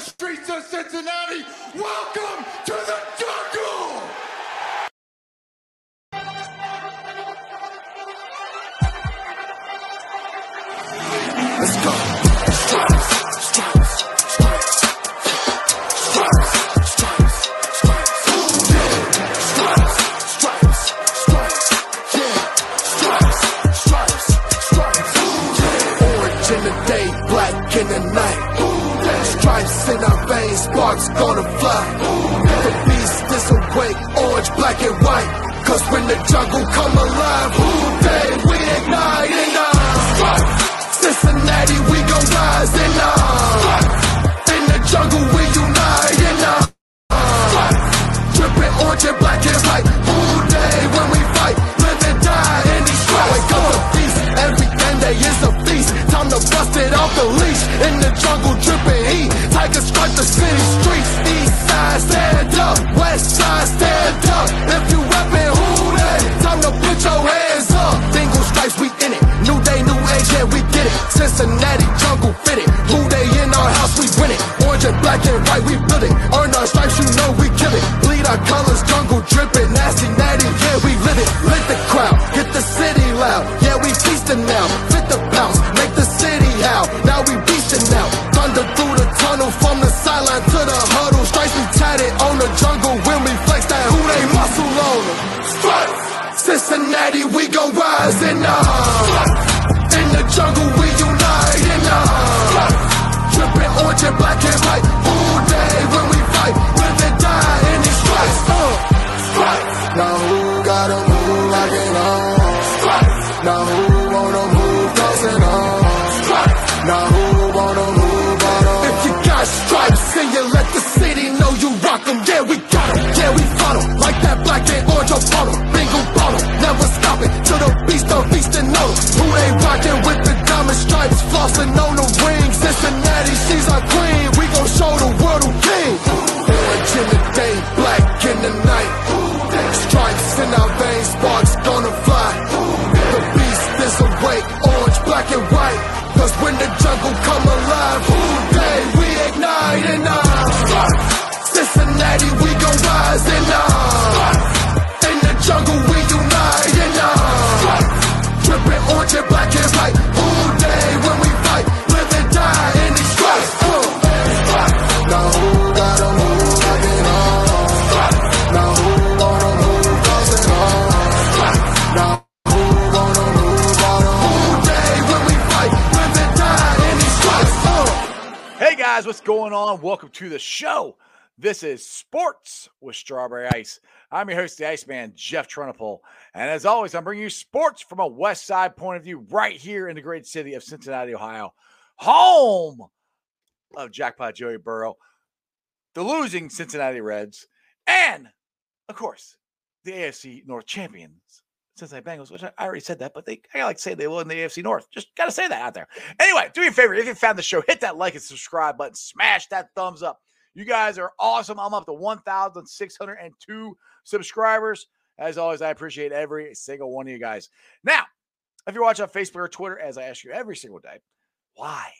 streets of Cincinnati. Welcome Cincinnati, we gon' rise and uh, in the jungle we unite and uh, dripping orange and black and white. All day when we fight, and die in these stripes. Uh, stripes. Now who gotta move like it on? Stripes. Now who wanna move crossing on? Stripes. Now who wanna move on? If you got stripes and you let the city know you rock 'em, yeah we got 'em, yeah we 'em like that black and orange bottle, till the beast beast and who they rockin' with the diamond stripes, flossing on the wings. Cincinnati, she's our queen. We gon' show the world who king. Orange in the day, black in the night. Stripes in our veins, sparks gonna fly. The beast is awake, orange, black and white. Cause when the jungle come alive, who day we ignite and uh, Cincinnati, we gon' rise and uh, going on? Welcome to the show. This is Sports with Strawberry Ice. I'm your host, the Iceman, Jeff Trunapole. And as always, I'm bringing you sports from a West Side point of view right here in the great city of Cincinnati, Ohio, home of Jackpot Joey Burrow, the losing Cincinnati Reds, and of course, the AFC North champions, Cincinnati Bengals, which I already said that, but they I like to say they will in the AFC North. Just gotta say that out there. Anyway, do me a favor. If you found the show, hit that like and subscribe button, smash that thumbs up. You guys are awesome. I'm up to 1,602 subscribers. As always, I appreciate every single one of you guys. Now, if you're watching on Facebook or Twitter, as I ask you every single day, why?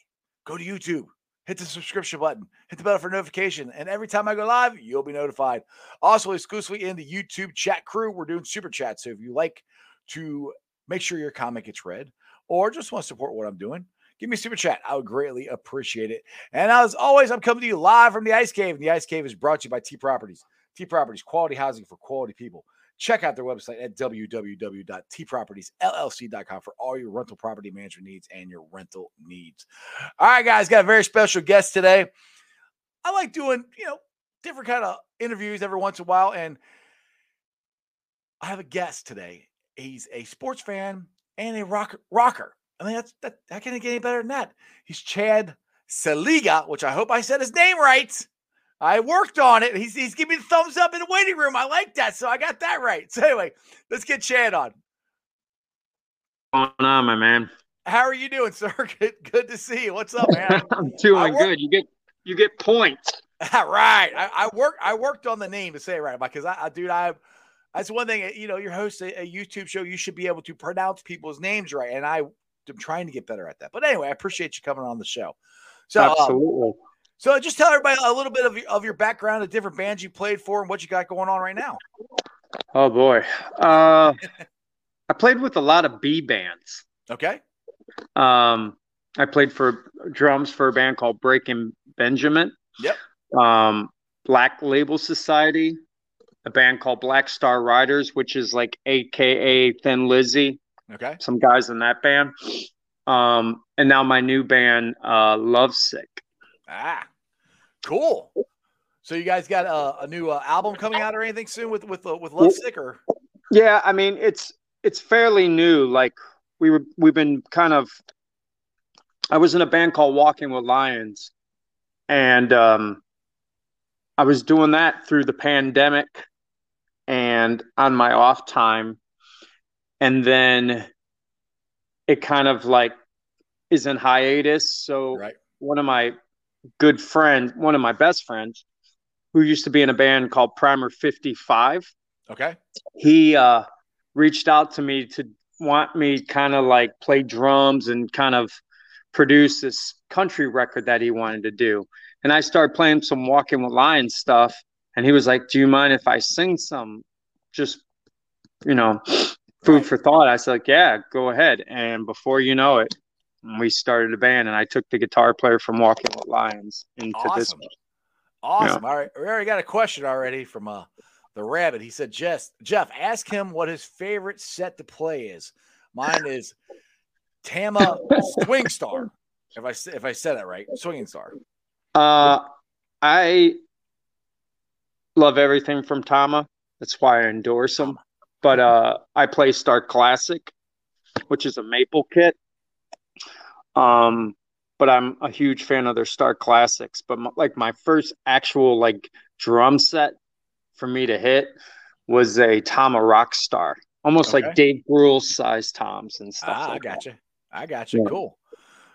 Go to YouTube, hit the subscription button, hit the bell for notification, and every time I go live, you'll be notified. Also, exclusively in the YouTube chat crew, we're doing super chat. So if you like to make sure your comment gets read or just want to support what I'm doing, give me a super chat. I would greatly appreciate it. And as always, I'm coming to you live from the Ice Cave. And the Ice Cave is brought to you by T Properties. T Properties, quality housing for quality people. Check out their website at www.tpropertiesllc.com for all your rental property management needs and your rental needs. All right, guys, got a very special guest today. I like doing, you know, different kind of interviews every once in a while. And I have a guest today. He's a sports fan and a rock, rocker. I mean, that's that. How can it get any better than that? He's Chad Szeliga, which I hope I said his name right. I worked on it. He's, he's giving me the thumbs up in the waiting room. I like that. So I got that right. So anyway, let's get Chad on. What's going on, my man? How are you doing, sir? Good, good to see you. What's up, man? I'm doing work- good. You get you get points. right. I, I work. I worked on the name to say it right because I, I, dude, I. That's one thing. You know, you're hosting a YouTube show. You should be able to pronounce people's names right, and I am trying to get better at that. But anyway, I appreciate you coming on the show. So, um, Absolutely. So just tell everybody a little bit of your, of your background, the different bands you played for, and what you got going on right now. Oh boy. Uh, I played with a lot of B bands. Okay. Um, I played for drums for a band called Breaking Benjamin. Yep. Um, Black Label Society, a band called Black Star Riders, which is like AKA Thin Lizzy. Okay. Some guys in that band. Um, and now my new band, uh, Lovesick. Ah, cool. So you guys got a, a new uh, album coming out or anything soon with with uh, with Lovesick or? Yeah, I mean it's it's fairly new. Like we were we've been kind of. I was in a band called Walking with Lions, and um, I was doing that through the pandemic, and on my off time, and then it kind of like is in hiatus. So Right. one of my good friends, one of my best friends, who used to be in a band called Primer Fifty Five Okay. he uh, reached out to me to want me kind of like play drums and kind of produce this country record that he wanted to do. And I started playing some Walking with Lions stuff. And he was like, Do you mind if I sing some? Just, you know, food for thought. I said, like, Yeah, go ahead. And before you know it, we started a band and I took the guitar player from Walking with Lions into this. Awesome. Awesome. All right. We already got a question already from uh the rabbit. He said, Jeff, Jeff, ask him what his favorite set to play is. Mine is Tama Swing Star. If I if I said that right, Swinging Star. Uh, I love everything from Tama. That's why I endorse him. But uh, I play Star Classic, which is a maple kit. Um, but I'm a huge fan of their Star Classics. But my, like my first actual like drum set for me to hit was a Tama Rockstar, almost Okay. like Dave Grohl size toms and stuff. Ah, I like got that. you. I got you. Yeah. Cool.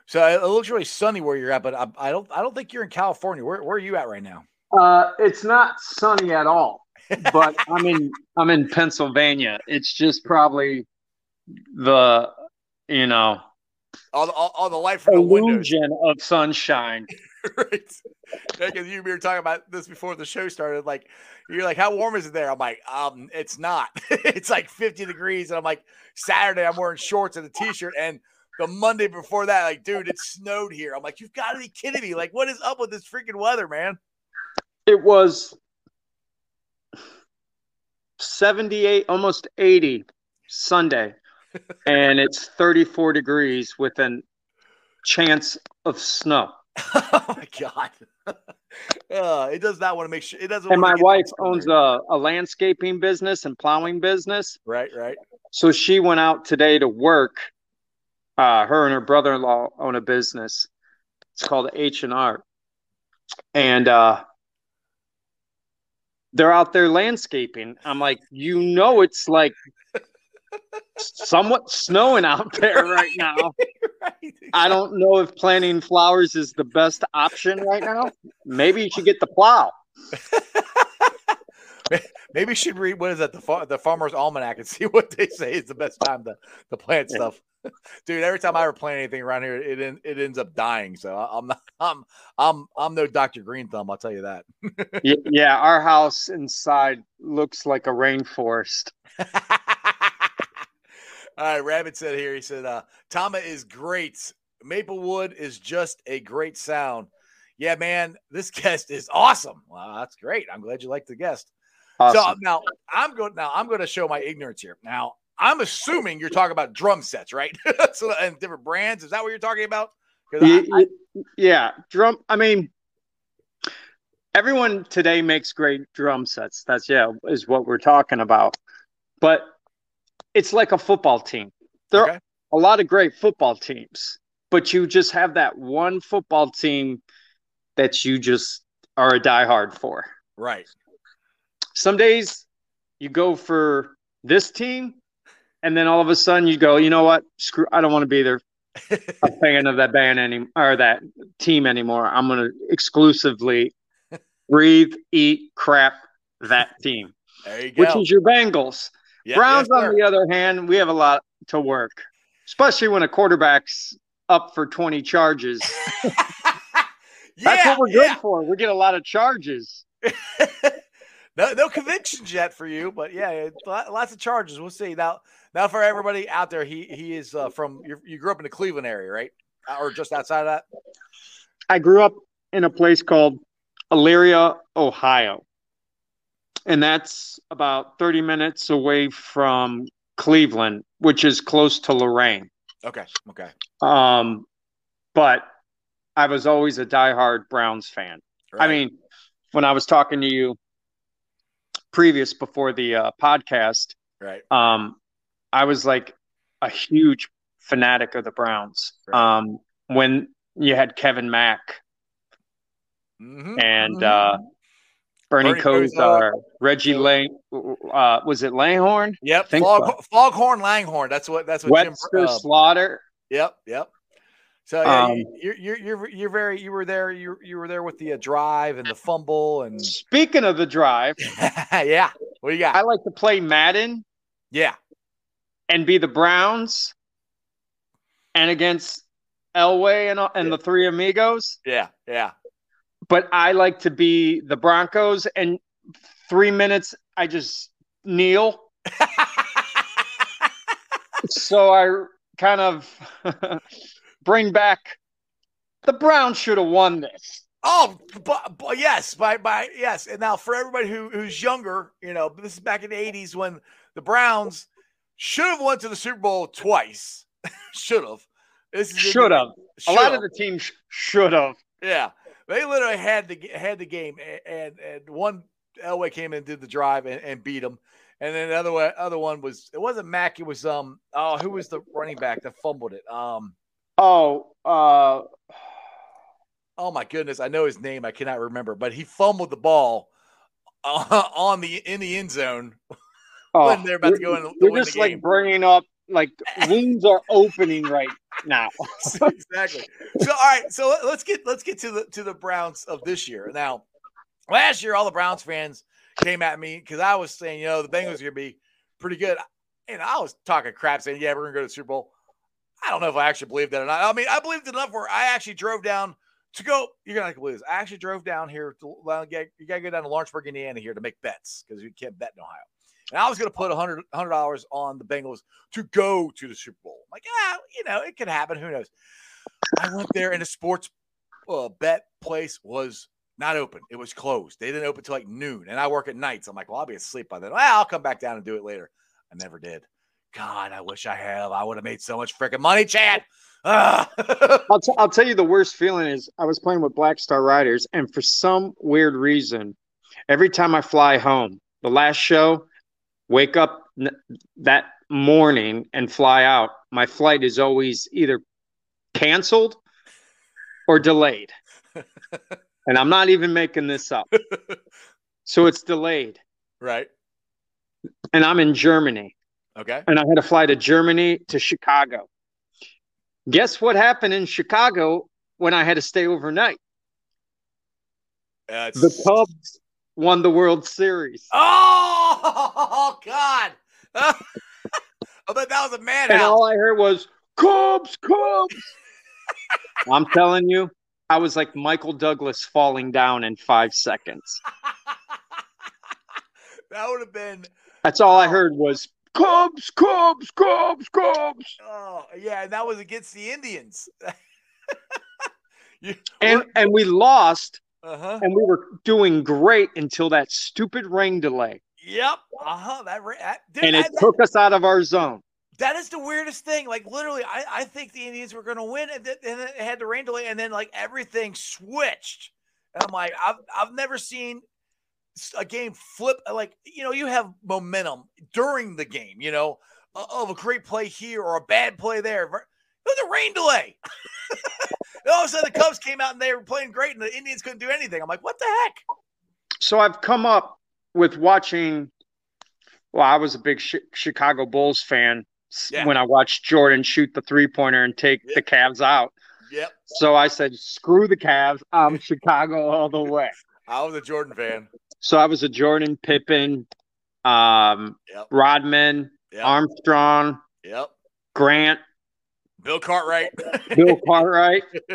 So it it looks really sunny where you're at, but I, I don't I don't think you're in California. Where where are you at right now? Uh, it's not sunny at all, but I'm in I'm in Pennsylvania. It's just probably the you know All the all, all the light from the windows. illusion of sunshine. right. Because you we were talking about this before the show started. Like, you're like, how warm is it there? I'm like, um, it's not. it's like 50 degrees. And I'm like, Saturday, I'm wearing shorts and a t-shirt. And the Monday before that, like, dude, it snowed here. I'm like, you've got to be kidding me. Like, what is up with this freaking weather, man? It was 78, almost 80 Sunday, and it's 34 degrees with a chance of snow. oh my god. uh, it does not want to make sure it doesn't. And my wife owns a, a landscaping business and plowing business. right, right. So she went out today to work. Uh, her and her brother-in-law own a business. It's called H and R, and uh, they're out there landscaping. I'm like, you know, it's like somewhat snowing out there right now. right. I don't know if planting flowers is the best option right now. Maybe you should get the plow. Maybe you should read what is that the Fa- the Farmer's Almanac and see what they say is the best time to, to plant stuff. Dude, every time I ever plant anything around here, it en- it ends up dying. So I'm not, I'm I'm I'm no Dr. Green Thumb. I'll tell you that. Yeah, our house inside looks like a rainforest. All right, Rabbit said here. He said, uh, "Tama is great. Maplewood is just a great sound." Yeah, man, this guest is awesome. Wow, that's great. I'm glad you like the guest. So now I'm going. Now I'm going to show my ignorance here. Now I'm assuming you're talking about drum sets, right? so and different brands. Is that what you're talking about? 'Cause I- y- yeah, drum. I mean, everyone today makes great drum sets. That's yeah, is what we're talking about. But it's like a football team. There Okay. are a lot of great football teams, but you just have that one football team that you just are a diehard for. right. Some days you go for this team, and then all of a sudden you go, you know what? Screw. I don't want to be there. a fan of that band any or that team anymore. I'm gonna exclusively breathe, eat, crap that team, There you go. which is your Bengals. Yeah, Browns, yes, on the other hand, we have a lot to work, especially when a quarterback's up for 20 charges. That's what we're good yeah. for. We get a lot of charges. no, no convictions yet for you, but yeah, lots of charges. We'll see. Now, now for everybody out there, he he is uh, from you. You grew up in the Cleveland area, right, Uh, or just outside of that? I grew up in a place called Elyria, Ohio. And that's about 30 minutes away from Cleveland, which is close to Lorain. Okay, okay, Um, but I was always a diehard Browns fan. I mean, when I was talking to you previous before the uh, podcast, right, um, I was like a huge fanatic of the Browns. Right. Um, when you had Kevin Mack Mhm, and mhm. uh, Bernie, Bernie Kosar, Kosar. Reggie Lang, uh, was it Langhorne? yep, think Fog, Foghorn Langhorn. That's what that's what Jim. Webster Uh, Slaughter. Yep, yep. So yeah, Um, you, you're you're you're you're very you were there you you were there with the uh, drive and the fumble and Speaking of the drive, yeah. What do you got? I like to play Madden yeah, and be the Browns and against Elway and, and the three amigos. yeah, yeah. But I like to be the Broncos and three minutes I just kneel. So I kind of bring back the Browns should have won this. oh, but, but yes, by by yes. And now for everybody who who's younger, you know, this is back in the '80s when the Browns should have went to the Super Bowl twice. should have. This is Should have. A lot of the teams sh- should have. Yeah, they literally had the had the game, and and one Elway came in and did the drive and, and beat them, and then the other one, other one was it wasn't Mack, it was um oh who was the running back that fumbled it um Oh, uh, oh my goodness I know his name I cannot remember but he fumbled the ball uh, on the in the end zone oh When they're about to go in You're just like bringing up like wounds are opening right now. exactly. So all right, so let- let's get let's get to the to the Browns of this year. Now, last year all the Browns fans came at me because I was saying, you know, the Bengals are gonna be pretty good. And I was talking crap saying, yeah, we're gonna go to the Super Bowl. I don't know if I actually believed that or not. I mean, I believed enough where I actually drove down to go. You're gonna believe this. I actually drove down here to well, you gotta go down to Lawrenceburg, Indiana here to make bets because you can't bet in Ohio. And I was to put a hundred hundred dollars on the Bengals to go to the Super Bowl. I'm like, ah, you know, it could happen. Who knows? I went there, and the sports uh, bet place was not open. It was closed. They didn't open till like noon, and I work at nights. I'm like, well, I'll be asleep by then. Well, I'll come back down and do it later. I never did. God, I wish I have. I would have made so much freaking money, Chad. Ah. I'll, t- I'll tell you the worst feeling is I was playing with Black Star Riders, and for some weird reason, every time I fly home, the last show, wake up n- that morning and fly out, my flight is always either canceled or delayed. and I'm not even making this up. So it's delayed. right. And I'm in Germany. Okay. and I had to fly to Germany to Chicago. Guess what happened in Chicago when I had to stay overnight? The Cubs won the World Series. Oh God! I bet that was a man. And all I heard was Cubs, Cubs. I'm telling you, I was like Michael Douglas falling down in five seconds. that would have been. That's all I oh. heard was Cubs, Cubs, Cubs, Cubs. Oh yeah, and that was against the Indians. you, And and we lost uh huh. and we were doing great until that stupid rain delay. Yep. Uh huh. That, that dude, And it I- took us out of our zone. that is the weirdest thing. Like literally, I, I think the Indians were going to win, and then, and then it had the rain delay, and then like everything switched. And I'm like, I've I've never seen s- a game flip. Uh, like you know, you have momentum during the game. You know, of a great play here or a bad play there. It was a rain delay. And all of a sudden, the Cubs came out and they were playing great, and the Indians couldn't do anything. I'm like, what the heck? so I've come up with watching. Well, I was a big Chicago Bulls fan Yeah. when I watched Jordan shoot the three pointer and take Yeah. the Cavs out. Yep, So I said, "Screw the Cavs! I'm Chicago all the way." I was a Jordan fan. So I was a Jordan, Pippen, um, Yep. Rodman, Yep, Armstrong, yep. Grant, Bill Cartwright. Bill Cartwright.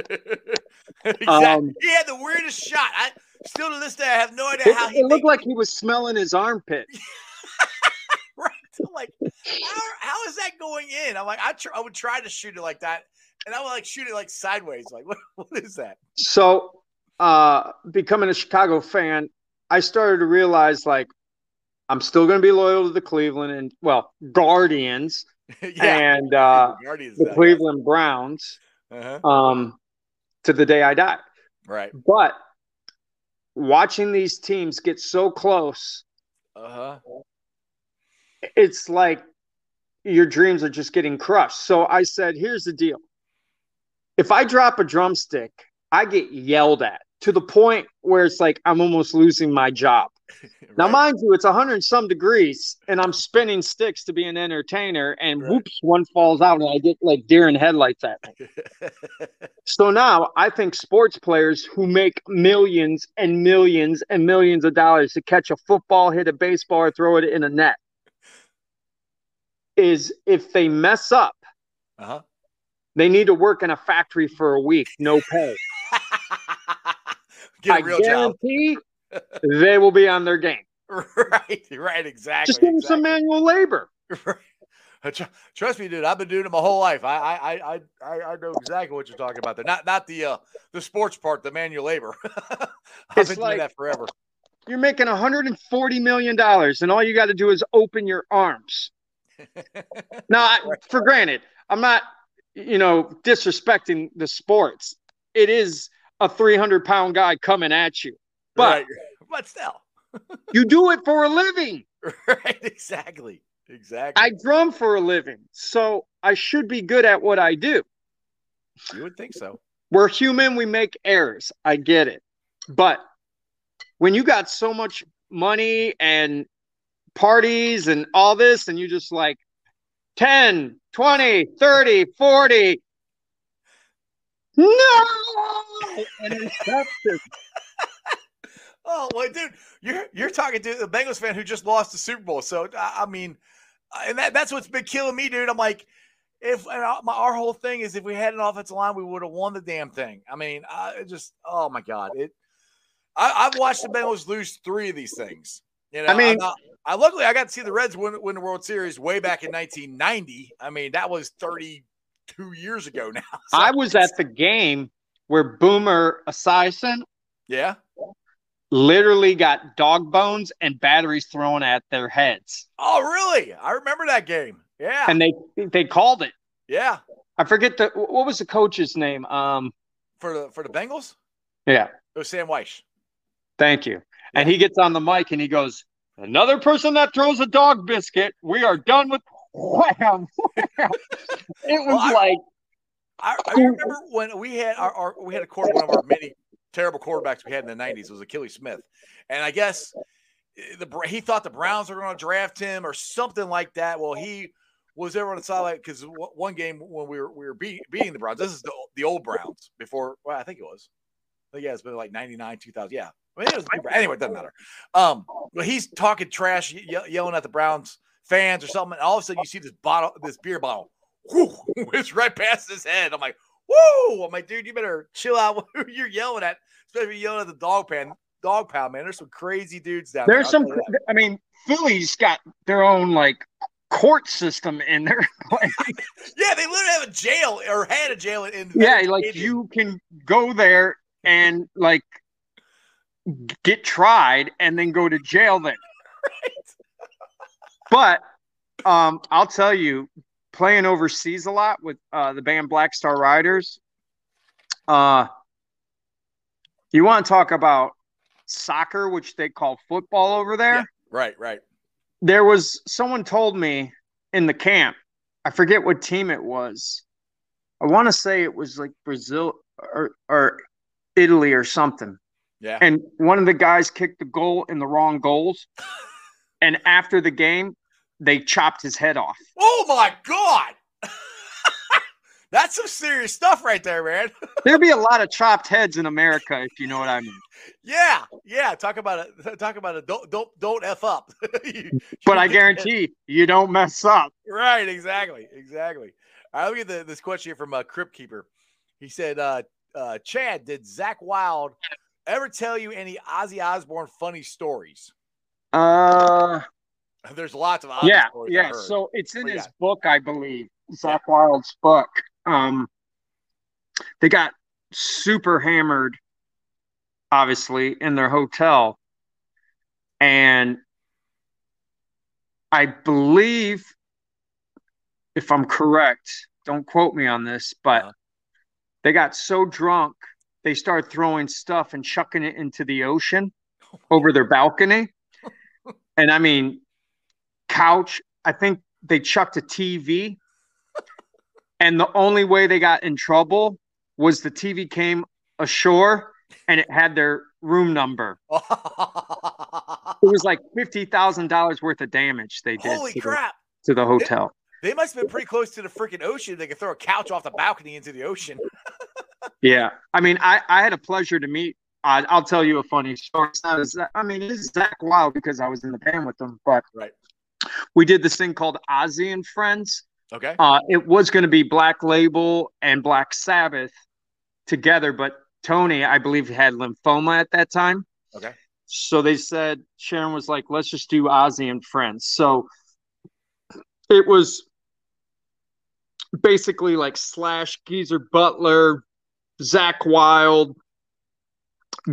exactly. Um, he had the weirdest shot. I still to this day I have no idea It, how he it looked made- like he was smelling his armpit. right. I'm like, how, how is that going in? I'm like, I tr- I would try to shoot it like that, and I would like shoot it like sideways. Like, what, what is that? So, uh, becoming a Chicago fan, I started to realize like I'm still going to be loyal to the Cleveland and well Guardians yeah. and uh, Guardians, the Cleveland Browns. Uh-huh. um, to the day I die. Right. But watching these teams get so close, Uh huh. it's like your dreams are just getting crushed. So I said, here's the deal. If I drop a drumstick, I get yelled at to the point where it's like I'm almost losing my job. Now, mind you, it's 100 and some degrees, and I'm spinning sticks to be an entertainer, and Right. whoops, one falls out, and I get like deer in headlights at me. So now I think sports players who make millions and millions and millions of dollars to catch a football, hit a baseball, or throw it in a net is if they mess up, uh huh. they need to work in a factory for a week, no pay. Get a I real job. guarantee they will be on their game. right. Right. Exactly. Just give them some manual labor. Right. Trust me, dude. I've been doing it my whole life. I I I I, I know exactly what you're talking about. There, not not the uh the sports part, the manual labor. I've It's been like- doing that forever. You're making 140 million dollars, and all you got to do is open your arms. Now, I, for granted, I'm not, you know, disrespecting the sports. It is a 300 pound guy coming at you, but right. but still, you do it for a living. right? Exactly. Exactly. I drum for a living, so I should be good at what I do. you would think so. We're human, we make errors. I get it. But when you got so much money and parties and all this, and you just like 10, 20, 30, 40, no! Interception. Oh, well, dude, you're you're talking to the Bengals fan who just lost the Super Bowl. So I, I mean, uh, and that, that's what's been killing me, dude. I'm like, if my, our whole thing is if we had an offensive line, we would have won the damn thing. I mean, I just oh my god, it. I, I've watched the Bengals lose three of these things. You know, I mean- I'm I luckily I got to see the Reds win, win the World Series way back in 1990. I mean, that was 32 years ago now. So I was at the game where Boomer Esiason yeah. literally got dog bones and batteries thrown at their heads. Oh, really? I remember that game. Yeah. And they they called it. yeah. I forget the what was the coach's name? Um, For the for the Bengals, yeah, it was Sam Wyche. thank you. And he gets on the mic and he goes, "Another person that throws a dog biscuit, we are done with." Wham! wham." It was Well, I- like I, I remember when we had our, our we had a quarter one of our many terrible quarterbacks we had in the '90s was Akili Smith, and I guess eh, the he thought the Browns were going to draft him or something like that. Well, he was there on the sideline because one game when we were we were beat, beating the Browns. This is the the old Browns before. Well, I think it was. I think yeah, it's been like '99, 2000. Yeah, I mean, it was anyway. It doesn't matter. Um, but he's talking trash, ye- yelling at the Browns fans or something, and all of a sudden you see this bottle, this beer bottle, whoo, it's right past his head. I'm like, whoo! I'm like, dude, you better chill out. Who you're yelling at, especially yelling at the dog pan, dog pound, man. There's some crazy dudes down there's there. some. You that. I mean, Philly's got their own like court system in there. Yeah, they literally have a jail or had a jail in. yeah, like you can go there and like get tried and then go to jail there. But um, I'll tell you, playing overseas a lot with uh, the band Black Star Riders, uh, you want to talk about soccer, which they call football over there? Yeah. Right, right. There was someone told me in the camp, I forget what team it was. I want to say it was like Brazil or, or Italy or something. Yeah. And one of the guys kicked the goal in the wrong goals. and after the game, they chopped his head off. Oh my god, that's some serious stuff right there, man. There'd be a lot of chopped heads in America, if you know what I mean. Yeah, yeah. Talk about it. Talk about it. Don't don't don't f up. You- But I guarantee you don't mess up. Right, exactly, exactly. All right, let me get the, this question here from uh, Crypt Keeper. He said, uh, uh, Chad, did Zakk Wylde ever tell you any Ozzy Osbourne funny stories? Uh, There's lots of yeah, yeah. So it's in you his book, I believe, Zakk Wylde's book. Um, they got super hammered, obviously, in their hotel, and I believe, if I'm correct, don't quote me on this, but Uh-huh. they got so drunk they started throwing stuff and chucking it into the ocean over their balcony. And I mean, couch, I think they chucked a TV. And the only way they got in trouble was the TV came ashore and it had their room number. It was like $50,000 worth of damage they did Holy to, crap! The, to the hotel. They must have been pretty close to the freaking ocean. They could throw a couch off the balcony into the ocean. Yeah. I mean, I, I had a pleasure to meet. I, I'll tell you a funny story. It's not as- I mean, it is Zakk Wylde because I was in the band with them, but Right. we did this thing called Ozzy and Friends. Okay. Uh, it was going to be Black Label and Black Sabbath together, but Tony, I believe, had lymphoma at that time. Okay. So they said, Sharon was like, let's just do Ozzy and Friends. So it was basically like Slash, Geezer Butler, Zakk Wylde,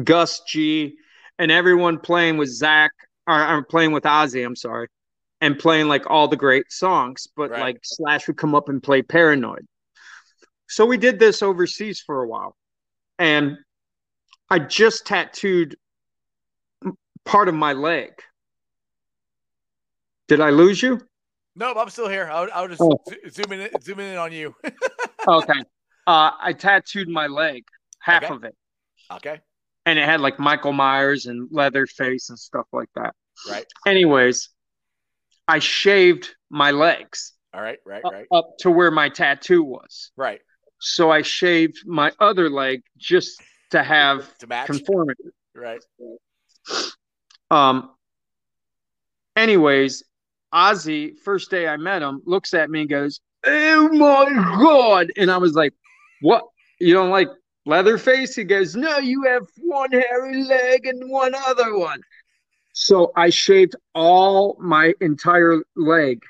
Gus G, and everyone playing with Zakk, or, or playing with Ozzy, I'm sorry, and playing like all the great songs. But Right. like Slash would come up and play Paranoid. So we did this overseas for a while. And I just tattooed part of my leg. Did I lose you? Nope, I'm still here. I'll, I'll just Oh. zo- zooming in, zooming in on you. Okay. Uh, I tattooed my leg, half Okay. of it. okay. And it had like Michael Myers and Leatherface and stuff like that. Right. Anyways, I shaved my legs All right. Right. up, Right. up to where my tattoo was. Right. So I shaved my other leg just to have To match. conformity. right. Um. Anyways, Ozzy, first day I met him, looks at me and goes, "Oh my god!" And I was like, "What? You don't like Leatherface?" He goes, "No, you have one hairy leg and one other one." So I shaved all my entire leg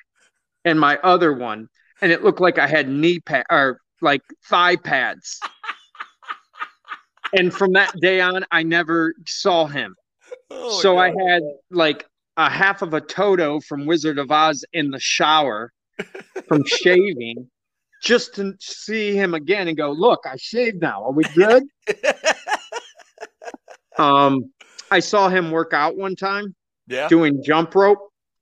and my other one, and it looked like I had knee pad or like thigh pads. and from that day on, I never saw him Oh, so I had like a half of a Toto from Wizard of Oz in the shower from shaving just to see him again and go, look, I shaved now. Are we good? um, I saw him work out one time yeah. doing jump rope,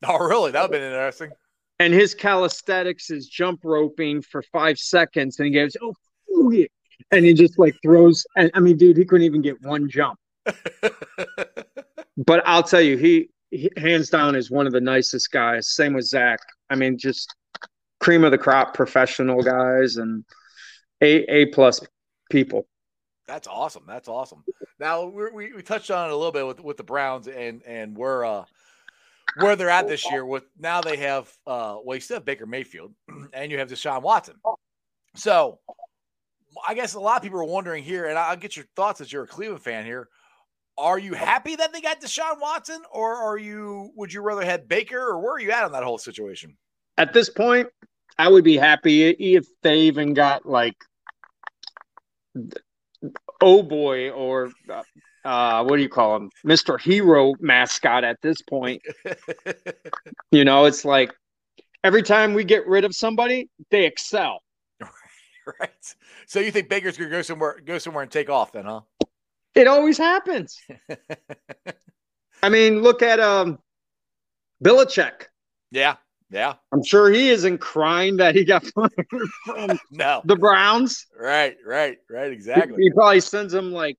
Oh, really? That would have been interesting. and his calisthenics is jump roping for five seconds, and he goes, oh, ooh, yeah," and he just like throws. And I mean, dude, he couldn't even get one jump. but I'll tell you, he, he hands down is one of the nicest guys. Same with Zakk. I mean, just cream of the crop professional guys and a a plus people. That's awesome. That's awesome. Now we're, we we touched on it a little bit with with the Browns and and where uh where they're at this year. With now they have uh well you still have Baker Mayfield and you have Deshaun Watson. So I guess a lot of people are wondering here, and I'll get your thoughts as you're a Cleveland fan here. Are you happy that they got Deshaun Watson, or are you would you rather have Baker, or where are you at on that whole situation? At this point, I would be happy if they even got like oh boy or uh, what do you call him, Mister Hero mascot. At this point, you know, it's like every time we get rid of somebody, they excel. right. So you think Baker's gonna go somewhere go somewhere and take off then, huh? It always happens. I mean, look at um Belichick. yeah. Yeah. I'm sure he isn't crying that he got fired from No. the Browns. Right, right, right, exactly. He probably sends them like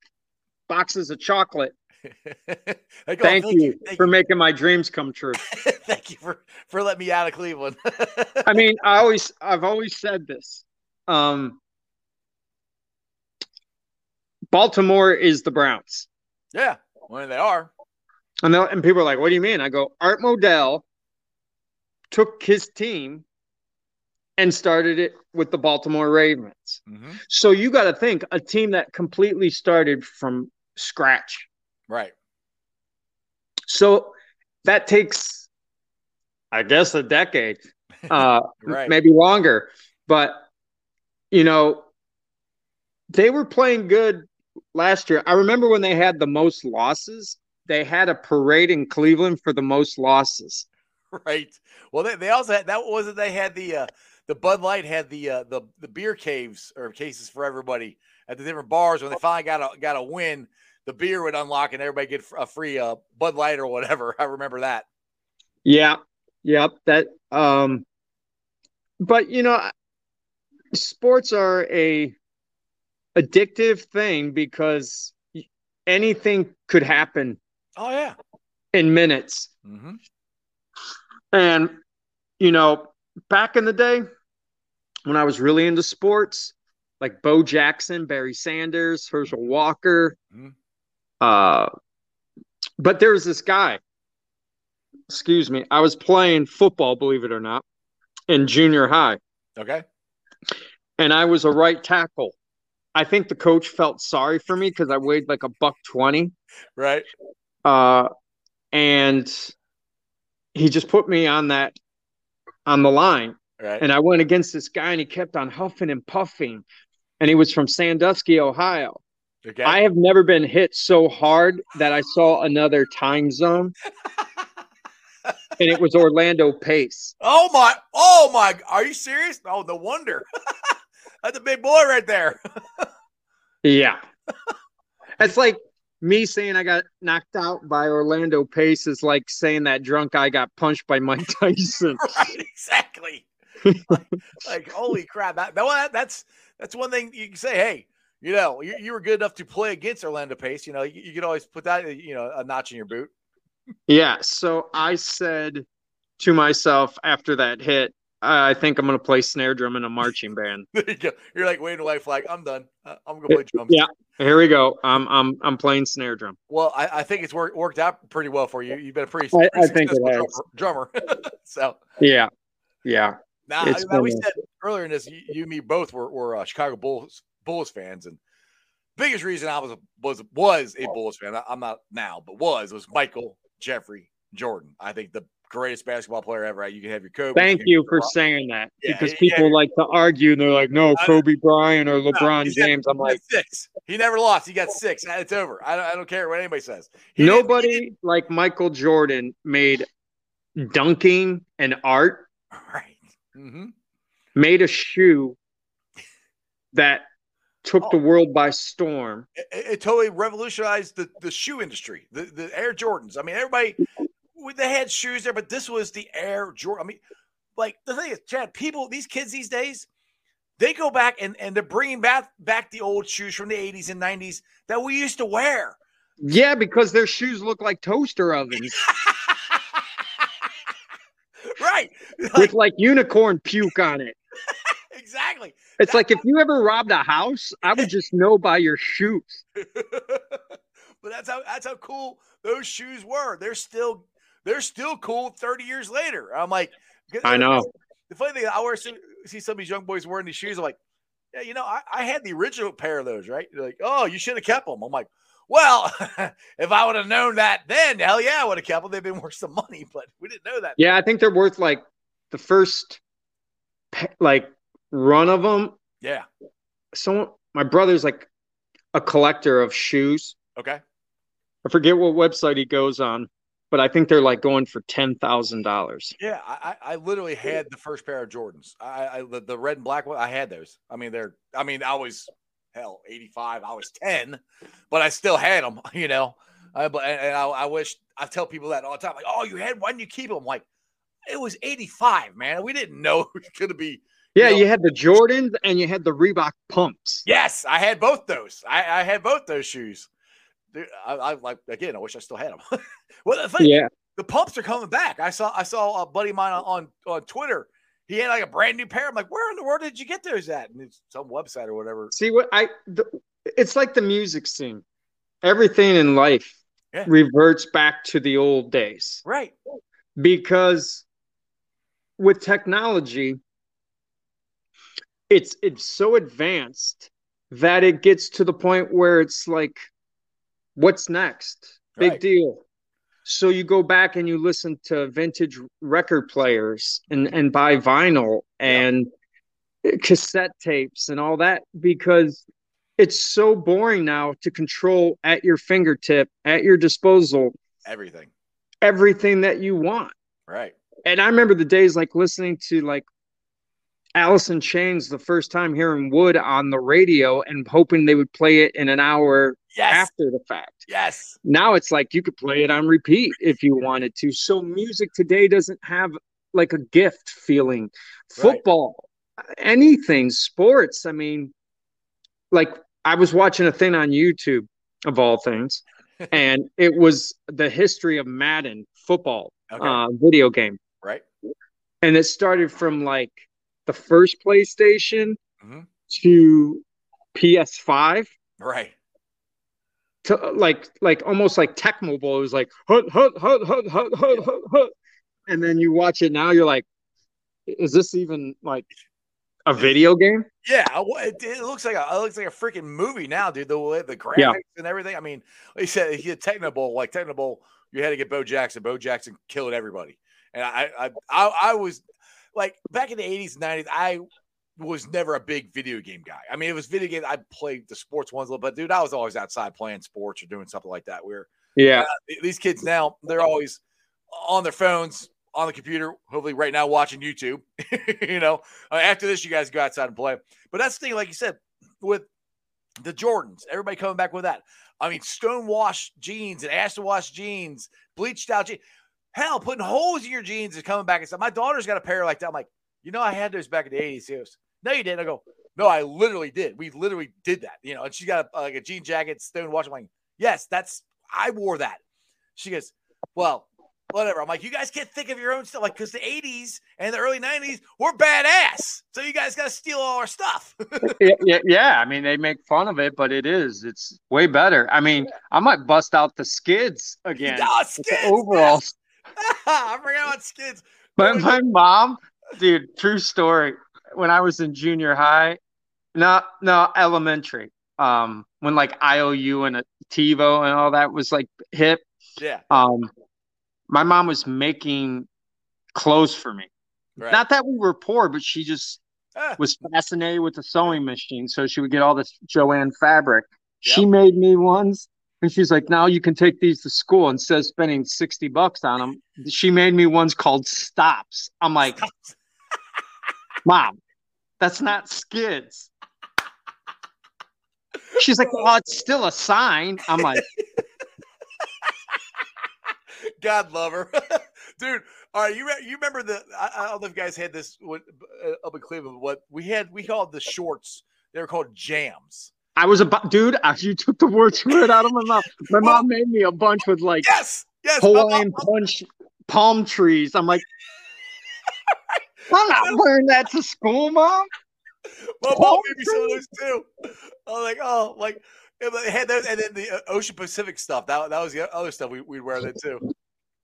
boxes of chocolate. Like, oh, Thank, you, thank for you, making my dreams come true. thank you for for letting me out of Cleveland. I mean, I always I've always said this. Um Baltimore is the Browns. yeah, when they are. And, and people are like, what do you mean? I go, Art Modell took his team and started it with the Baltimore Ravens. Mhm. So you got to think a team that completely started from scratch. Right. So that takes, I guess, a decade, uh, Right. maybe longer. But you know, they were playing good last year. I remember when they had the most losses. They had a parade in Cleveland for the most losses. Right. Well, they, they also had that was it. They had the uh, the Bud Light had the uh, the the beer caves or cases for everybody at the different bars. When they finally got a got a win, the beer would unlock and everybody get a free uh, Bud Light or whatever. I remember that. Yeah, yep. That um, but you know, sports are a addictive thing because anything could happen Oh yeah. in minutes. Mm-hmm. And you know, back in the day when I was really into sports, like Bo Jackson, Barry Sanders, Herschel Walker, Mhm. uh, but there was this guy. Excuse me. I was playing football, believe it or not, in junior high, Okay. and I was a right tackle. I think the coach felt sorry for me because I weighed like a buck twenty. Right. uh, and he just put me on that on the line, Right. and I went against this guy, and he kept on huffing and puffing, and he was from Sandusky, Ohio. okay. I have never been hit so hard that I saw another time zone, and it was Orlando Pace. oh my. Oh my. Are you serious? Oh, no wonder. That's a big boy right there. Yeah, it's like me saying I got knocked out by Orlando Pace is like saying that drunk guy got punched by Mike Tyson. right. Exactly. like, like, holy crap. That, that that's that's one thing you can say. Hey, you know, you, you were good enough to play against Orlando Pace. You know, you, you could always put that, you know, a notch in your boot. Yeah, so I said to myself after that hit, I think I'm going to play snare drum in a marching band. There you go. You're like waving a white flag. I'm done. Uh, I'm gonna play drums. Yeah. Here we go. I'm I'm I'm playing snare drum. Well, I, I think it's worked worked out pretty well for you. You've been a pretty, I- pretty I think it successful has. drummer. drummer. so Yeah. Yeah. now, It's now we said earlier in this, you, you and me both were, were uh, Chicago Bulls Bulls fans, and biggest reason I was a, was was a Bulls fan. I, I'm not now, but was was Michael Jeffrey Jordan. I think the greatest basketball player ever. You can have your Kobe. Thank you for your saying that Yeah, because yeah, people yeah. like to argue and they're like, no, Kobe Bryant or LeBron he's James. I'm like, six. He never lost. He got six. It's over. I don't, I don't care what anybody says. He didn't- nobody like Michael Jordan made dunking an art, Right. Mm-hmm. made a shoe that took the Oh. world by storm. It, it totally revolutionized the, the shoe industry. The the Air Jordans. I mean, everybody they had shoes there, but this was the Air Jordan. I mean, like the thing is, Chad, people, these kids these days, they go back and and they're bringing back back the old shoes from the '80s and '90s that we used to wear. Yeah, because their shoes look like toaster ovens right. with Like, like unicorn puke on it. exactly. It's like if you ever robbed a house, I would just know by your shoes. but that's how that's how cool those shoes were. They're still they're still cool 30 years later. I'm like, I know. The funny thing, I always see, some of these young boys wearing these shoes. I'm like, yeah, you know, I, I had the original pair of those, right? They're like, oh, you should have kept them. I'm like, well, if I would have known that then, hell yeah, I would have kept them. They've been worth some money, but we didn't know that. Yeah, I think they're worth like the first like run of them. Yeah. So my brother's like a collector of shoes. Okay. I forget what website he goes on, but I think they're like going for ten thousand dollars. Yeah, I, I literally had the first pair of Jordans. I, I the, the red and black one. I had those. I mean, they're. I mean, I was hell eighty five. I was ten, but I still had them. You know, I but and I, I wish I tell people that all the time. Like, oh, you had. Why didn't you keep them? Like, it was eighty five, man. We didn't know it was gonna be. Yeah, know- you had the Jordans and you had the Reebok pumps. Yes, I had both those. I, I had both those shoes. Dude, I, I like again. I wish I still had them. well, the thing, Yeah, the pumps are coming back. I saw I saw a buddy of mine on, on on Twitter. He had like a brand new pair. I'm like, where in the world did you get those at? And it's some website or whatever. See what I? The, it's like the music scene. Everything in life Yeah. reverts back to the old days Right. because with technology, it's it's so advanced that it gets to the point where it's like, what's next? Big Right. deal. So you go back and you listen to vintage record players and and buy vinyl and cassette tapes and all that because it's so boring now to control at your fingertip, at your disposal, Everything. everything that you want. Right. And I remember the days like listening to like In Chains the first time hearing Would on the radio and hoping they would play it in an hour Yes. after the fact. Yes. Now it's like you could play it on repeat if you wanted to. So music today doesn't have like a gift feeling. Right. Football, anything, sports. I mean, like I was watching a thing on YouTube of all things, and it was the history of Madden football Okay. uh, video game, right. and it started from like the first PlayStation Mhm. to PS5 Right. to like like almost like Tecmo Bowl. It was like hut hut hut hut hut hut hut hut, and then you watch it now. You're like, is this even like a video game? Yeah, it, it looks like a it looks like a freaking movie now, dude. The way the graphics Yeah. and everything. I mean, like you said, he had Tecmo Bowl, like Tecmo Bowl, you had to get Bo Jackson. Bo Jackson killed everybody, and I I I, I was like back in the eighties and nineties. I was never a big video game guy. I mean, it was video games. I played the sports ones a little, but dude, I was always outside playing sports or doing something like that. Where Yeah, th- these kids now they're always on their phones on the computer hopefully right now watching youtube you know uh, after this you guys go outside and play but that's the thing like you said with the jordans everybody coming back with that i mean stone wash jeans and acid wash jeans bleached out jeans hell putting holes in your jeans is coming back and stuff my daughter's got a pair like that i'm like you know i had those back in the 80s she goes no you didn't i go no i literally did we literally did that you know and she's got a, uh, like a jean jacket stone wash i'm like yes that's i wore that she goes, well, whatever. I'm like, you guys can't think of your own stuff, like because the 80s and the early 90s were badass. So you guys got to steal all our stuff. yeah, yeah, yeah. I mean, they make fun of it, but it is. It's way better. I mean, I might bust out the skids again. oh, skids. the overalls. I forgot about skids. My, my mom, dude, true story. When I was in junior high, no, no, elementary, um, when like IOU and a TiVo and all that was like hip, Yeah. um, my mom was making clothes for me. Right. Not that we were poor, but she just Ah, was fascinated with the sewing machine, so she would get all this Jo-Ann fabric. She made me ones, and she's like, "Now you can take these to school instead of spending sixty bucks on them." She made me ones called stops. I'm like, "Mom, that's not skids." She's like, "Oh, it's still a sign." I'm like, God love her. Dude, all right, you re- you remember the I, I don't know if you guys had this uh, up in Cleveland. What we had, we called the shorts. They were called jams. "I was about, dude." You took the words right out of my mouth. My mom made me a bunch with like Yes, yes. Hawaiian punch palm trees. I'm like, I'm not wearing that to school, mom. My mom made me some of those too. I was like, oh, like yeah, but they had those, and then the uh, Ocean Pacific stuff. That that was the other stuff we we'd wear that too.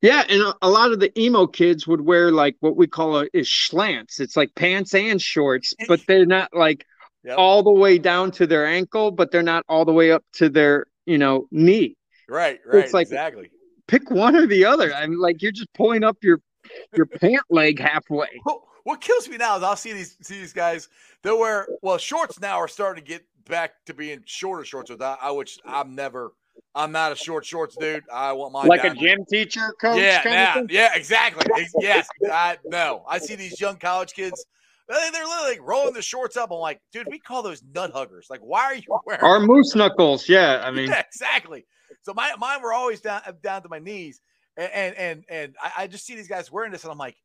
Yeah, and a, a lot of the emo kids would wear like what we call a, is slants. It's like pants and shorts, but they're not like Yep. all the way down to their ankle, but they're not all the way up to their you know knee. Right, right, like- exactly. Pick one or the other. I mean, like you're just pulling up your your pant leg halfway. What, what kills me now is I'll see these see these guys. They wear well shorts now are starting to get back to being shorter shorts. With that, I which I'm never. I'm not a short shorts dude. I want my Like a gym teacher coach. Yeah, kind yeah, of thing. yeah, exactly. Yes, I no. I see these young college kids. They, they're literally like rolling the shorts up. I'm like, dude, we call those nut huggers. Like, why are you wearing? our moose knuckles. Yeah, I mean, yeah, exactly. So my mine were always down down to my knees, and and and, and I, I just see these guys wearing this, and I'm like,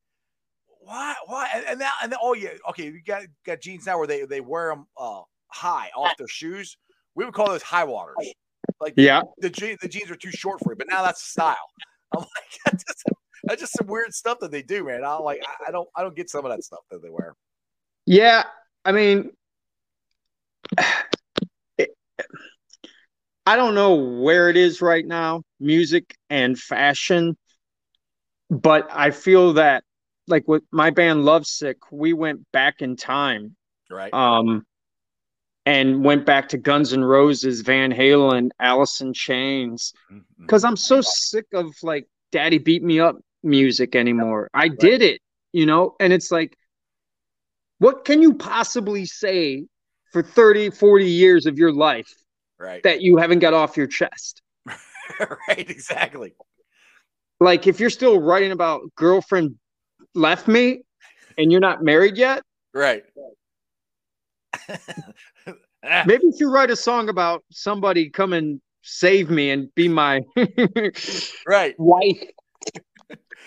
why, why? And, and now, and then, oh yeah, okay, you got got jeans now where they they wear them uh, high off their shoes. We would call those high waters. Like yeah. the je- the jeans are too short for you, but now that's the style. I'm like, that's just, that's just some weird stuff that they do, man. I like, I, I don't, I don't get some of that stuff that they wear. Yeah, I mean, it- I don't know where it is right now, music and fashion, but I feel that, like with my band Lovesick, we went back in time Right. Um, and went back to Guns N' Roses, Van Halen, in Chains, Mhm. because I'm so sick of like "Daddy Beat Me Up" music anymore. I did it, you know, and it's like, what can you possibly say for 30, 40 years of your life right. that you haven't got off your chest? right. Exactly. Like, if you're still writing about girlfriend left me and you're not married yet, Right. Maybe if you write a song about somebody come and save me and be my right. wife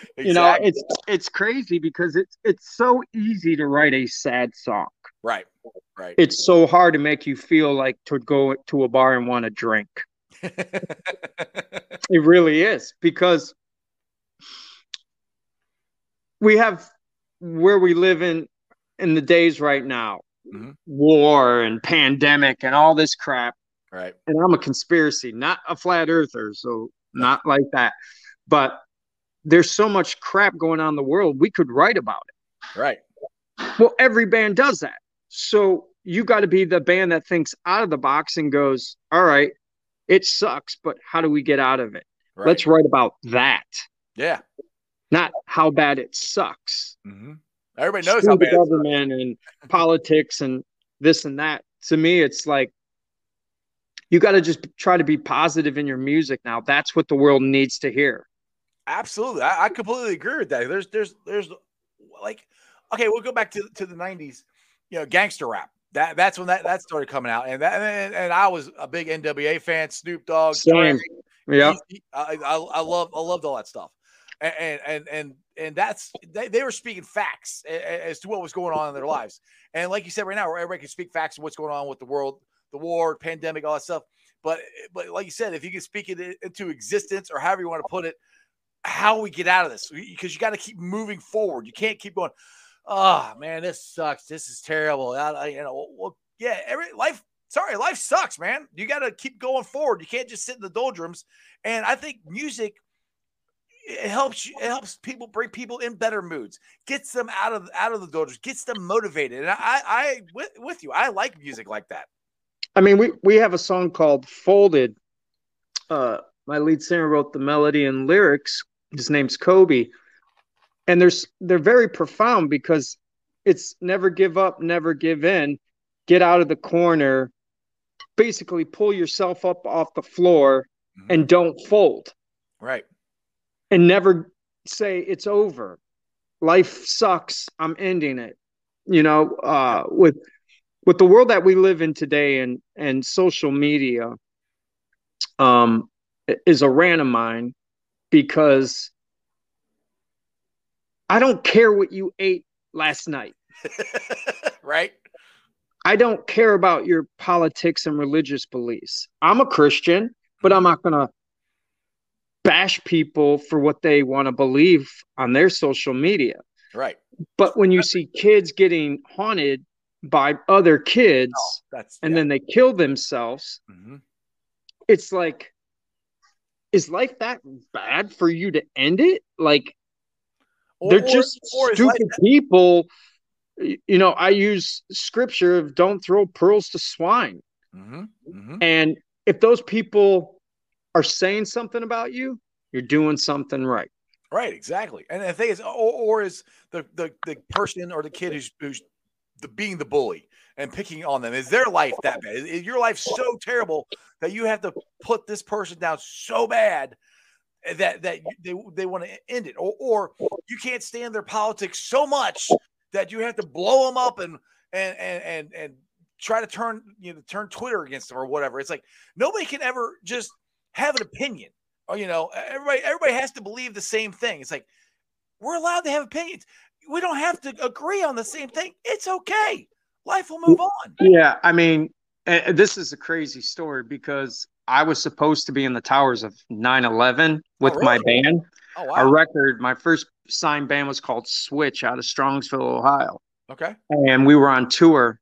you know it's it's crazy because it's it's so easy to write a sad song right. Right. it's so hard to make you feel like to go to a bar and want to drink it really is because we have where we live in in the days right now Mhm. war and pandemic and all this crap right. and i'm a conspiracy not a flat earther so not like that but there's so much crap going on in the world we could write about it Right. Well, every band does that. So you got to be the band that thinks out of the box and goes, all right, it sucks, but how do we get out of it? Right. Let's write about that, yeah. not how bad it sucks. hmm Everybody knows Screw how the bad. it is. government and politics and this and that. To me, it's like you got to just try to be positive in your music now. That's what the world needs to hear. Absolutely, I, I completely agree with that. There's, there's, there's, like, okay, we'll go back to to the '90s. You know, gangster rap. That that's when that that started coming out, and that and, and I was a big NWA fan. Snoop Dogg, Same. Yeah. I, I I love I loved all that stuff, and and and and, that's they, they were speaking facts as to what was going on in their lives, and like you said right now, everybody can speak facts of what's going on with the world, the war, pandemic, all that stuff. But but like you said, if you can speak it into existence or however you want to put it, how we get out of this because you got to keep moving forward. You can't keep going. Oh man, this sucks. This is terrible. I, you know, well, yeah, every life. Sorry, life sucks, man. You got to keep going forward. You can't just sit in the doldrums. And I think music it helps you. It helps people bring people in better moods, gets them out of out of the doldrums, gets them motivated. And I, I with, with you, I like music like that. I mean, we we have a song called "Folded." Uh, my lead singer wrote the melody and lyrics. His name's Kobe, and there's they're very profound because it's never give up, never give in, get out of the corner, basically pull yourself up off the floor and don't fold, Right. and never say it's over. Life sucks. I'm ending it. You know, uh, with with the world that we live in today and and social media um is a rant of mine because I don't care what you ate last night. right. I don't care about your politics and religious beliefs. I'm a Christian, but I'm not going to bash people for what they want to believe on their social media. Right. But when you see kids getting haunted by other kids That's and yeah. then they kill themselves, Mhm. it's like, is life that bad for you to end it? Like, Or- they're just or stupid people. You know, I use scripture of don't throw pearls to swine. Mhm. Mhm. And if those people are saying something about you, you're doing something right. Right, exactly. And the thing is, or, or is the, the the person or the kid who's who's the being the bully and picking on them is their life that bad? Is, is your life so terrible that you have to put this person down so bad that that they they want to end it, or or you can't stand their politics so much that you have to blow them up and and and and and try to turn you know turn Twitter against them or whatever. It's like nobody can ever just have an opinion. Or you know, everybody everybody has to believe the same thing. It's like we're allowed to have opinions. We don't have to agree on the same thing. It's okay. Life will move on. Yeah, I mean, this is a crazy story because I was supposed to be in the towers of 9/11 with my really? band. Oh wow. record, my first signed band was called Switch out of Strongsville, Ohio. Okay. and we were on tour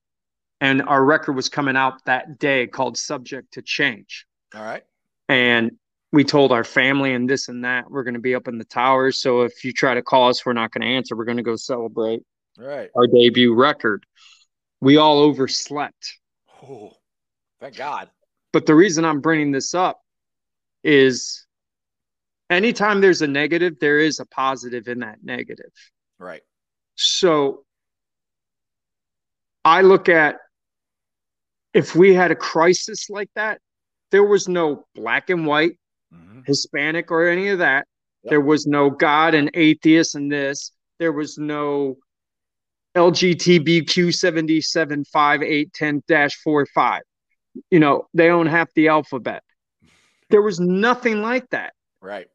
and our record was coming out that day called subject to change All right. and we told our family and this and that we're going to be up in the towers so if you try to call us we're not going to answer we're going to go celebrate All right. our debut record we all overslept. Oh, thank God. But the reason I'm bringing this up is anytime there's a negative, there is a positive in that negative. Right. So I look at if we had a crisis like that, there was no black and white, Mhm. Hispanic, or any of that. Yep. There was no God and atheist and this. There was no LGTBQ 77 5 8 10 45. You know, they own half the alphabet. There was nothing like that. Right.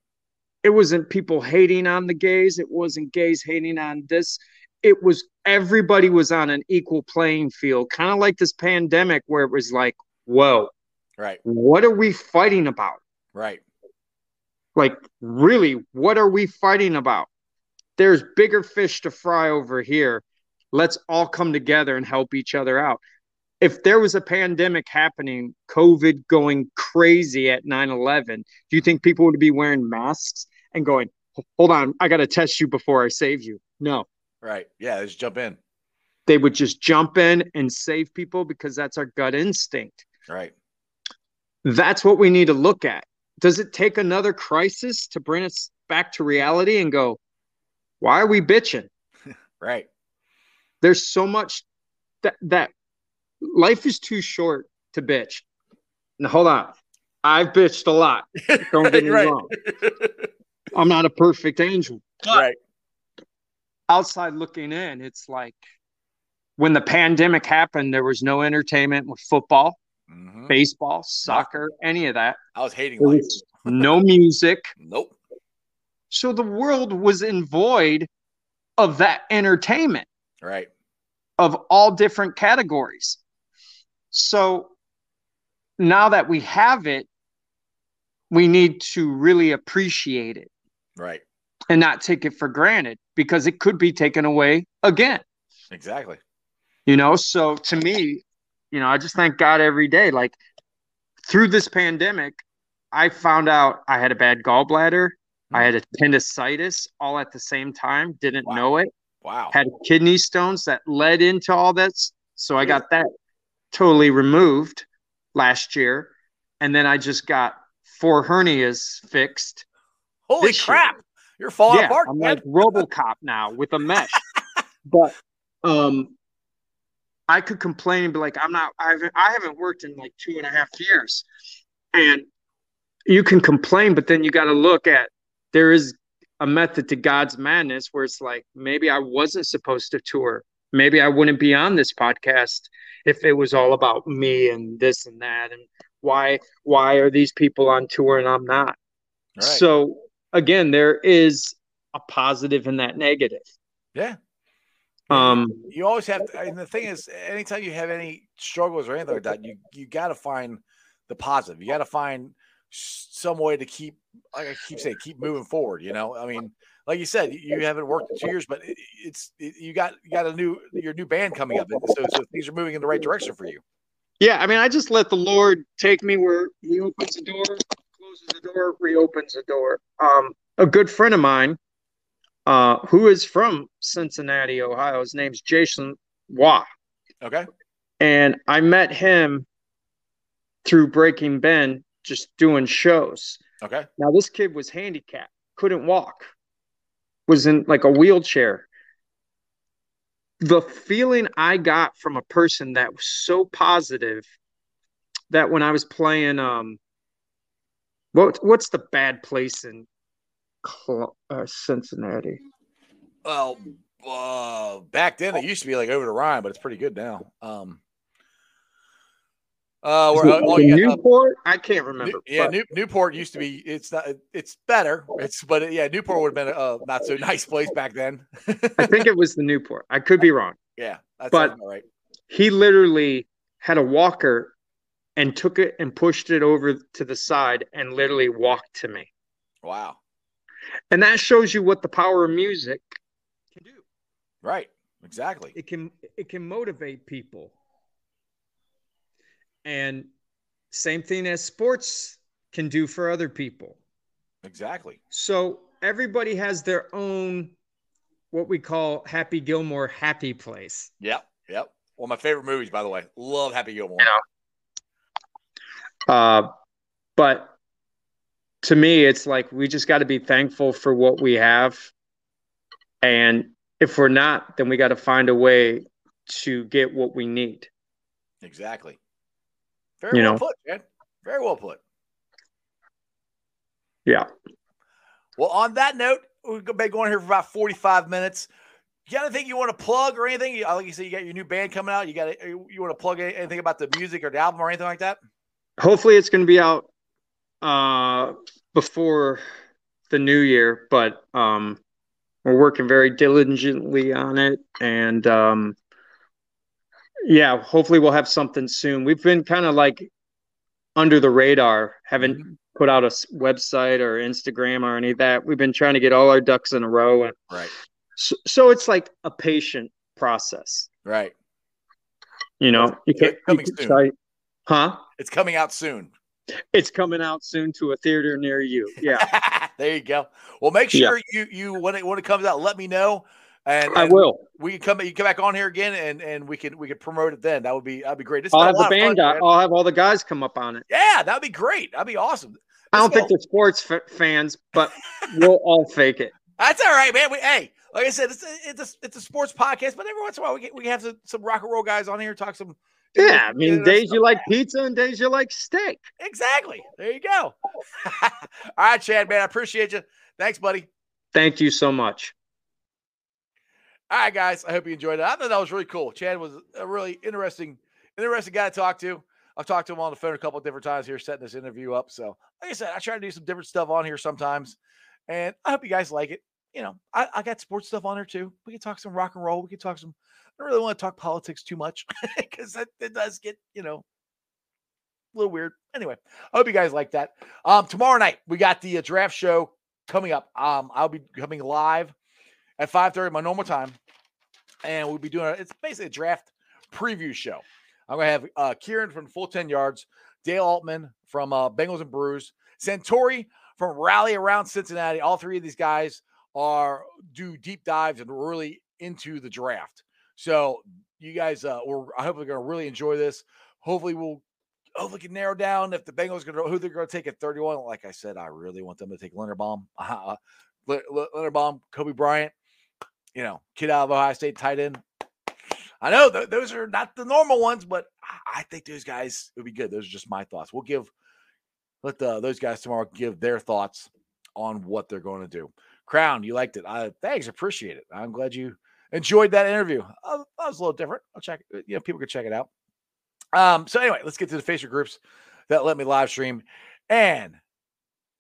It wasn't people hating on the gays. It wasn't gays hating on this. It was everybody was on an equal playing field, kind of like this pandemic where it was like, whoa, Right. what are we fighting about? Right. Like, really, what are we fighting about? There's bigger fish to fry over here. Let's all come together and help each other out. If there was a pandemic happening, COVID going crazy at 9 11, do you think people would be wearing masks and going, hold on, I got to test you before I save you? No, Right. Yeah. Let's jump in. they would just jump in and save people because that's our gut instinct. Right. That's what we need to look at. Does it take another crisis to bring us back to reality and go, why are we bitching? Right. There's so much that that life is too short to bitch. Now hold on. I've bitched a lot. Don't get me right. wrong. I'm not a perfect angel. Right. outside looking in, it's like when the pandemic happened, there was no entertainment with football, Mhm. baseball, soccer, any of that. I was hating life. no music. Nope. So the world was in void of that entertainment Right. of all different categories. So now that we have it, we need to really appreciate it Right. and not take it for granted because it could be taken away again. Exactly. You know, so to me, you know, I just thank God every day. Like through this pandemic, I found out I had a bad gallbladder, I hmm. had appendicitis all at the same time, didn't Wow. know it. Wow. had kidney stones that led into all this. So I got that totally removed last year. And then I just got four hernias fixed. Holy this year. crap. You're falling yeah, apart. I'm man. like Robocop now with a mesh. but um I could complain and be like, I'm not I haven't I haven't worked in like two and a half years. And you can complain, but then you gotta look at there is a method to God's madness where it's like maybe I wasn't supposed to tour. Maybe I wouldn't be on this podcast if it was all about me and this and that and why why are these people on tour and I'm not. Right. So again, there is a positive and that negative. yeah. Um, You always have to, and the thing is, anytime you have any struggles or anything like that, you you got to find the positive. You got to find some way to keep, like I keep saying, keep moving forward. You know, I mean, like you said, you haven't worked in two years, but it, it's it, you got you got a new your new band coming up, so so things are moving in the right direction for you. yeah, I mean, I just let the Lord take me where He opens the door, closes the door, reopens the door. Um, a good friend of mine, uh, who is from Cincinnati, Ohio, his name's Jason Waugh, Okay. and I met him through Breaking Ben, just doing shows. Okay. Now this kid was handicapped, couldn't walk, was in like a wheelchair. The feeling I got from a person that was so positive that when I was playing um what what's the bad place in Cl- uh, Cincinnati? Well, uh, back then it used to be like over the Rhine, but it's pretty good now. Um. Uh, where, oh, the you got, uh, Newport? I can't remember. New- yeah, New, Newport used to be. It's not. It's better. It's but yeah, Newport would have been a, a not so nice place back then. I think it was the Newport. I could be wrong. yeah, that's But- about right. he literally had a walker and took it and pushed it over to the side and literally walked to me. Wow. And that shows you what the power of music can do. Right. Exactly. It can it can motivate people. And same thing as sports can do for other people. Exactly. So everybody has their own what we call Happy Gilmore happy place. Yep. Yep. One of my favorite movies, by the way. Love Happy Gilmore. Yeah. Uh, but to me, it's like we just got to be thankful for what we have. And if we're not, then we got to find a way to get what we need. Exactly. Very you well know. put, man. Very well put. Yeah. Well, on that note, we've been going here for about 45 minutes. You got anything you want to plug or anything? Like you said, you got your new band coming out. You got you want to plug anything about the music or the album or anything like that? Hopefully, it's going to be out uh, before the new year, but um, we're working very diligently on it, and um, yeah, hopefully we'll have something soon. We've been kind of like under the radar, haven't mm-hmm. put out a website or Instagram or any of that. We've been trying to get all our ducks in a row, and right so, so it's like a patient process. Right. You know, you can't, coming you soon. huh? It's coming out soon. It's coming out soon to a theater near you. Yeah. there you go. Well, make sure yeah. you you when it when it comes out, let me know. And, and, I will. We can come. You come back on here again, and and we can we can promote it then. That would be that'd be great. I'll have the band. Fun, I'll have all the guys come up on it. Yeah, that'd be great. That'd be awesome. I don't think they're sports f- fans, but we'll all fake it. That's all right, man. We, hey, like I said, it's a, it's a, it's a sports podcast, but every once in a while we get, we have some, some rock and roll guys on here talk some. Yeah, I mean, days you like pizza and days you like steak. Exactly. There you go. All right, Chad, man, I appreciate you. Thanks, buddy. Thank you so much. All right, guys. I hope you enjoyed it. I thought that was really cool. Chad was a really interesting, interesting guy to talk to. I've talked to him on the phone a couple different times here, setting this interview up. So, like I said, I try to do some different stuff on here sometimes, and I hope you guys like it you know, I, I got sports stuff on there too. We can talk some rock and roll. We can talk some. I don't really want to talk politics too much because it does get you know a little weird. Anyway, I hope you guys like that. Um, tomorrow night we got the uh, draft show coming up. Um, I'll be coming live at five thirty my normal time, and we'll be doing it's basically a draft preview show. I'm gonna have uh, Kieran from Full Ten Yards, Dale Altman from uh, Bengals and Brews, Santori from Rally Around Cincinnati. All three of these guys are do deep dives and really into the draft. So you guys, uh, we're I hope you're to really enjoy this. Hopefully, we'll hopefully can narrow down if the Bengals to who they're to take at 31. Like I said, I really want them to take Linderbaum, uh, Linderbaum, Kobe Bryant. You know, kid out of Ohio State, tight end. I know th- those are not the normal ones, but I think those guys would be good. Those are just my thoughts. We'll give let the, those guys tomorrow give their thoughts on what they're going to do. Crown, you liked it. I thanks, appreciate it. I'm glad you enjoyed that interview. Uh, that was a little different. I'll check. Uh, you know, people can check it out. Um. So anyway, let's get to the Facebook groups that let me live stream, and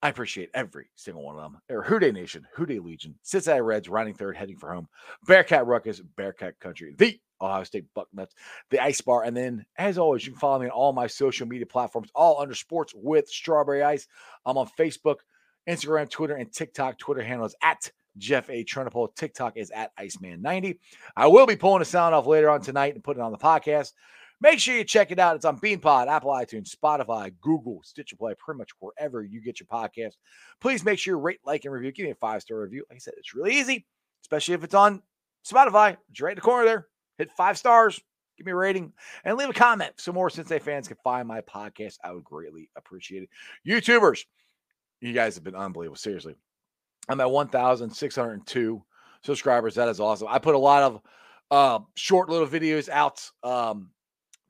I appreciate every single one of them. They're Who Dey Nation, Who Dey Legion, Cincinnati Reds, riding third, heading for home, Bearcat Ruckus, Bearcat Country, the Ohio State Bucknuts, the Ice Bar, and then as always, you can follow me on all my social media platforms, all under Sports with Strawberry Ice. I'm on Facebook, Instagram, Twitter, and TikTok. Twitter handle is at Jeff A. Trunapole. TikTok is at Iceman90. I will be pulling a sound off later on tonight and putting it on the podcast. Make sure you check it out. It's on BeanPod, Apple iTunes, Spotify, Google, Stitcher Play, pretty much wherever you get your podcast. Please make sure you rate, like, and review. Give me a five star review. Like I said, it's really easy, especially if it's on Spotify. It's right in the corner there. Hit five stars, give me a rating, and leave a comment so more Cincinnati fans can find my podcast. I would greatly appreciate it. YouTubers, you guys have been unbelievable. Seriously. I'm at 1,602 subscribers. That is awesome. I put a lot of uh, short little videos out um,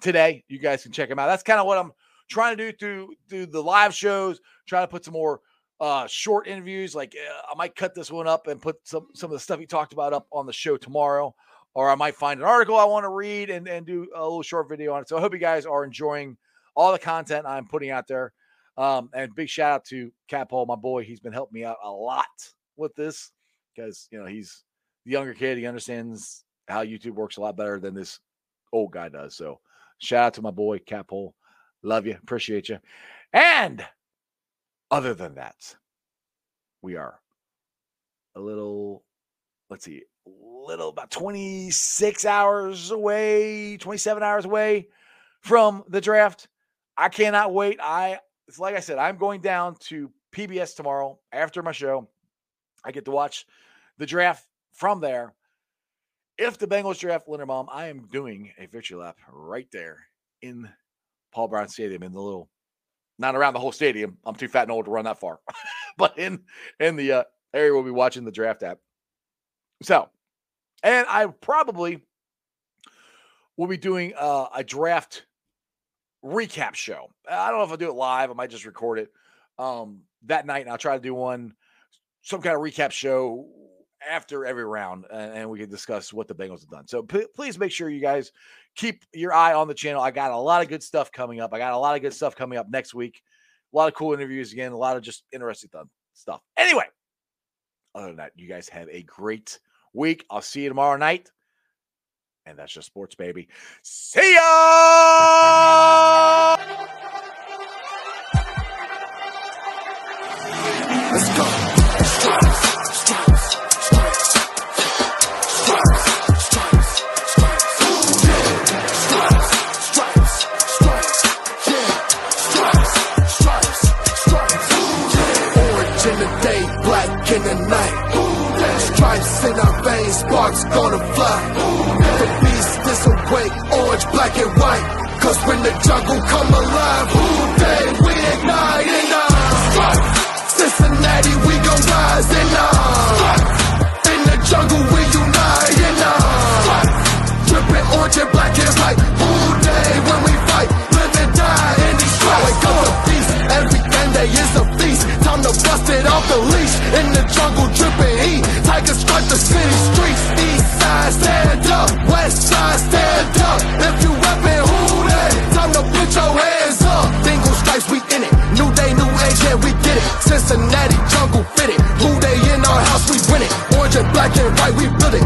today. You guys can check them out. That's kind of what I'm trying to do through through the live shows. Try to put some more uh, short interviews. Like uh, I might cut this one up and put some some of the stuff he talked about up on the show tomorrow, or I might find an article I want to read and and do a little short video on it. So I hope you guys are enjoying all the content I'm putting out there. Um, and big shout out to Cap Hole, my boy. He's been helping me out a lot with this because you know he's the younger kid. He understands how YouTube works a lot better than this old guy does. So shout out to my boy Cap. Love you, appreciate you. And other than that, we are a little, let's see, a little about 26 hours away, 27 hours away from the draft. I cannot wait. I it's like I said, I'm going down to PBS tomorrow after my show. I get to watch the draft from there. If the Bengals draft Linderbaum, I am doing a victory lap right there in Paul Brown Stadium in the little, not around the whole stadium. I'm too fat and old to run that far, but in in the uh, area we'll be watching the draft at. So, and I probably will be doing uh, a draft recap show. I don't know if I'll do it live. I might just record it um, that night, and I'll try to do one, some kind of recap show after every round, and, we can discuss what the Bengals have done. So p- please make sure you guys keep your eye on the channel. I got a lot of good stuff coming up. I got a lot of good stuff coming up next week. A lot of cool interviews again. A lot of just interesting th- stuff. Anyway, other than that, you guys have a great week. I'll see you tomorrow night. And that's just sports, baby. See ya! Let's go. Stripes, stripes, in the night. Stripes in our veins, sparks gonna fly. The beast is awake, orange, black and white. Cause when the jungle come alive, Who Dey we ignite and uh, stripes. Cincinnati, we gon' rise and uh, in the jungle we unite and uh, dripping orange and black is like all day when we fight, live and die in these stripes. Wake up the beast, every end day is a in the jungle, dripping heat. Tiger stripe the city streets, east side stand up, west side stand up. If you reppin' Who Dey, time to put your hands up. Dingle stripes, we in it. New day, new age, yeah, we get it. Cincinnati jungle fitted. Who Dey in our house, we win it. Orange and black and white, we build it.